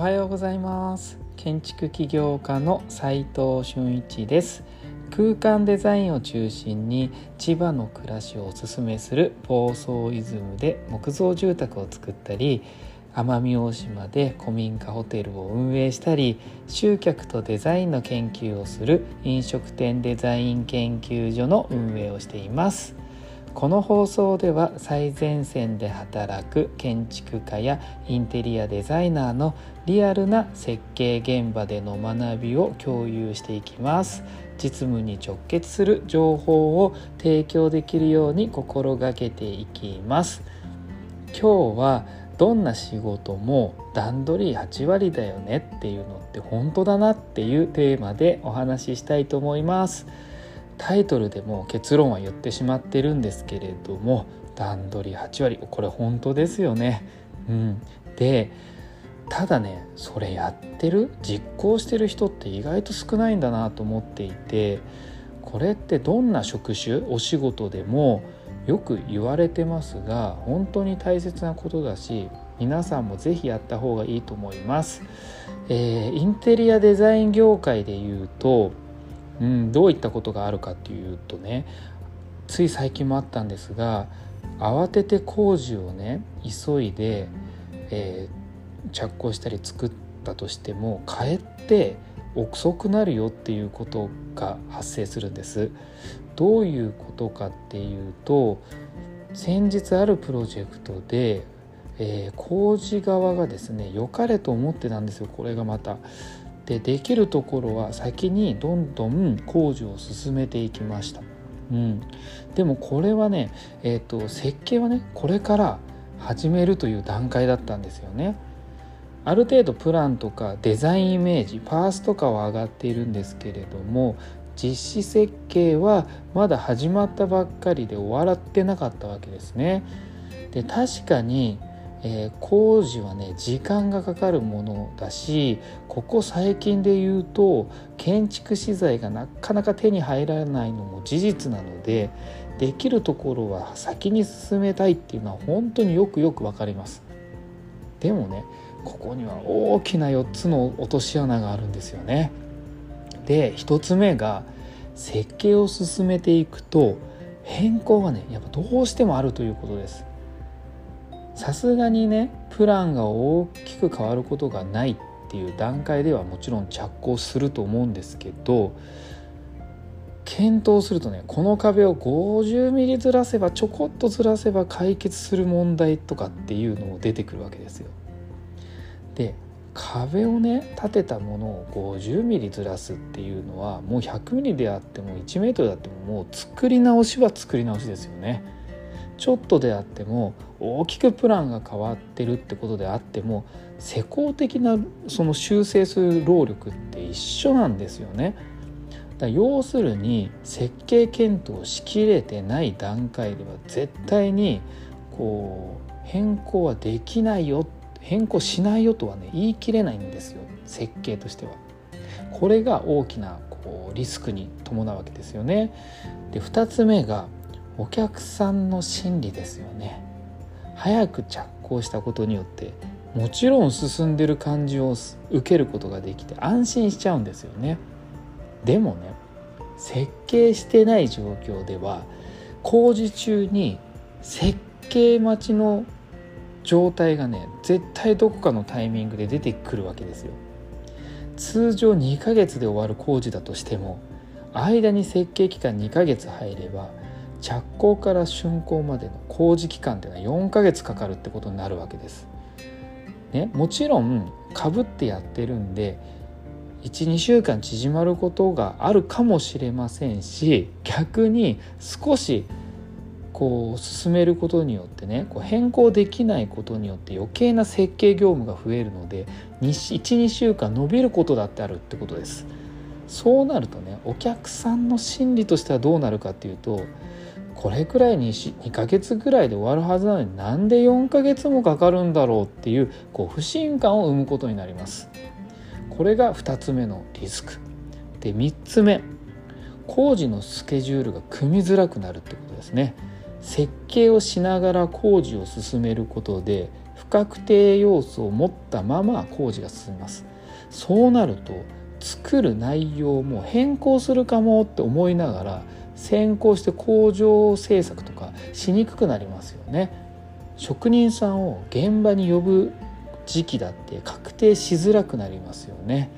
はようございます。建築起業家の斉藤俊一です。空間デザインを中心に千葉の暮らしをおすすめする房総イズムで木造住宅を作ったり奄美大島で古民家ホテルを運営したり集客とデザインの研究をする飲食店デザイン研究所の運営をしています。この放送では最前線で働く建築家やインテリアデザイナーのリアルな設計現場での学びを共有していきます。実務に直結する情報を提供できるように心がけていきます。今日はどんな仕事も段取り8割だよねっていうのって本当だなっていうテーマでお話ししたいと思います。タイトルでも結論は言ってしまってるんですけれども段取り8割これ本当ですよね。うん、でただねそれやってる実行してる人って意外と少ないんだなと思っていてこれってどんな職種お仕事でもよく言われてますが本当に大切なことだし皆さんも是非やった方がいいと思います。えー、インテリアデザイン業界でいうとうん、どういったことがあるかっていうとねつい最近もあったんですが慌てて工事をね急いで、えー、着工したり作ったとしてもかえって遅くなるよっていうことが発生するんです。どういうことかっていうと先日あるプロジェクトで、えー、工事側がですね良かれと思ってたんですよこれがまた。でできるところは先にどんどん工事を進めていきました。うん、でもこれはね、えーと、設計はねこれから始めるという段階だったんですよね。ある程度プランとかデザインイメージパースとかは上がっているんですけれども実施設計はまだ始まったばっかりで終わってなかったわけですね。で確かにえー、工事はね時間がかかるものだしここ最近で言うと建築資材がなかなか手に入らないのも事実なのでできるところは先に進めたいっていうのは本当によくよく分かります。でもねここには大きな4つの落とし穴があるんですよね。で1つ目が設計を進めていくと変更がねやっぱどうしてもあるということです。さすがにねプランが大きく変わることがないっていう段階ではもちろん着工すると思うんですけど検討するとねこの壁を 50mm ずらせばちょこっとずらせば解決する問題とかっていうのも出てくるわけですよ。で壁をね建てたものを 50mm ずらすっていうのはもう 100mm であっても 1m であってももう作り直しは作り直しですよね。ちょっとであっても大きくプランが変わってるってことであっても施工的なその修正する労力って一緒なんですよね。だ要するに設計検討しきれてない段階では絶対にこう変更はできないよ変更しないよとはね言い切れないんですよ設計としては。これが大きなこうリスクに伴うわけですよね。で2つ目がお客さんの心理ですよね。早く着工したことによってもちろん進んでる感じを受けることができて安心しちゃうんですよね。でもね設計してない状況では工事中に設計待ちの状態がね絶対どこかのタイミングで出てくるわけですよ。通常2ヶ月で終わる工事だとしても間に設計期間2ヶ月入れば着工から竣工までの工事期間っていうのは4ヶ月かかるってことになるわけです。ね、もちろんかぶってやってるんで12週間縮まることがあるかもしれませんし逆に少しこう進めることによってねこう変更できないことによって余計な設計業務が増えるので12週間伸びることだってあるってことです。そうなるとねお客さんの心理としてはどうなるかっていうとこれくらいに2ヶ月ぐらいで終わるはずなのになんで4ヶ月もかかるんだろうっていうこう不信感を生むことになります。これが2つ目のリスク。で3つ目。工事のスケジュールが組みづらくなるってことですね。設計をしながら工事を進めることで不確定要素を持ったまま工事が進みます。そうなると作る内容も変更するかもって思いながら先行して工場制作とかしにくくなりますよね。職人さんを現場に呼ぶ時期だって確定しづらくなりますよね。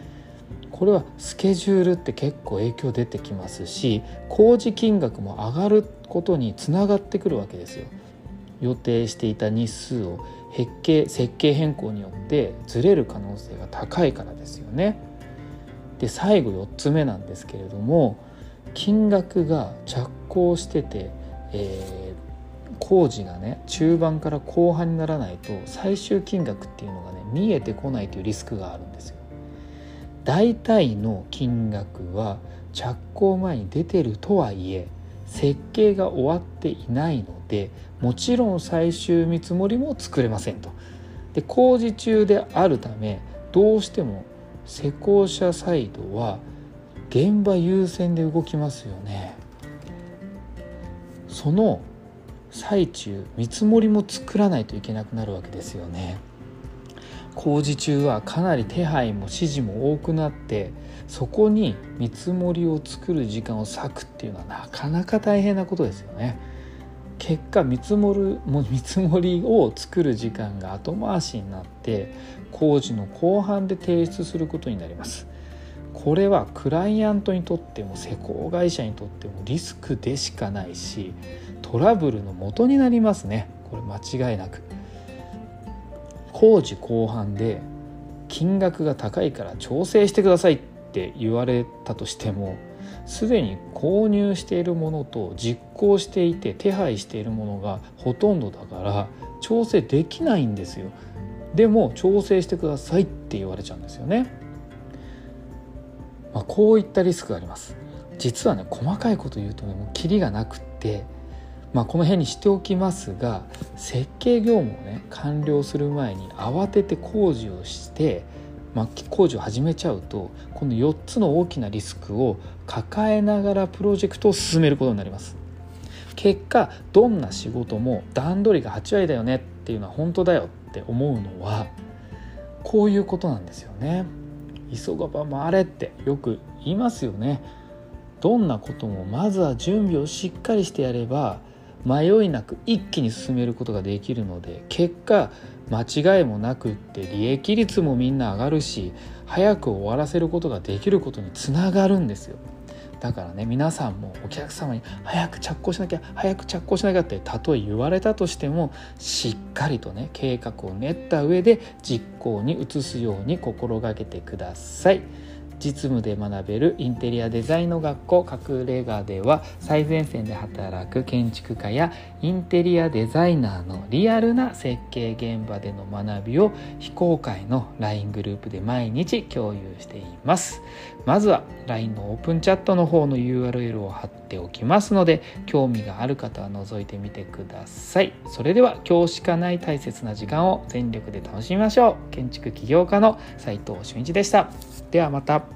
これはスケジュールって結構影響出てきますし工事金額も上がることにつながってくるわけですよ。予定していた日数を設計設計変更によってずれる可能性が高いからですよね。で最後4つ目なんですけれども金額が着工してて、えー、工事がね中盤から後半にならないと最終金額っていうのがね見えてこないというリスクがあるんですよ。大体の金額は着工前に出てるとはいえ設計が終わっていないのでもちろん最終見積もりも作れませんと。で工事中であるためどうしても施工者サイドは現場優先で動きますよね。その最中見積もりも作らないといけなくなるわけですよね。工事中はかなり手配も指示も多くなってそこに見積もりを作る時間を割くっていうのはなかなか大変なことですよね。結果見積もるも見積もりを作る時間が後回しになって工事の後半で提出することになります。これはクライアントにとっても施工会社にとってもリスクでしかないしトラブルの元になりますねこれ間違いなく。工事後半で金額が高いから調整してくださいって言われたとしてもすでに購入しているものと実行していて手配しているものがほとんどだから調整できないんですよ。でも調整してくださいって言われちゃうんですよね、まあ、こういったリスクがあります。実はね細かいこと言うとねもうキリがなくってまあ、この辺にしておきますが設計業務をね完了する前に慌てて工事をして、まあ、工事を始めちゃうとこの4つの大きなリスクを抱えながらプロジェクトを進めることになります。結果どんな仕事も段取りが8割だよねっていうのは本当だよって思うのはこういうことなんですよね。急がば回れってよく言いますよね。どんなこともまずは準備をしっかりしてやれば迷いなく一気に進めることができるので結果間違いもなくって利益率もみんな上がるし早く終わらせることができることにつながるんですよだからね皆さんもお客様に早く着工しなきゃ早く着工しなきゃってたとえ言われたとしてもしっかりとね計画を練った上で実行に移すように心がけてください。実務で学べるインテリアデザインの学校隠れ家では最前線で働く建築家やインテリアデザイナーのリアルな設計現場での学びを非公開の LINE グループで毎日共有しています。まずは LINE のオープンチャットの方の URL を貼っておきますので興味がある方は覗いてみてください。それでは今日しかない大切な時間を全力で楽しみましょう建築起業家の斉藤俊一でした。ではまた。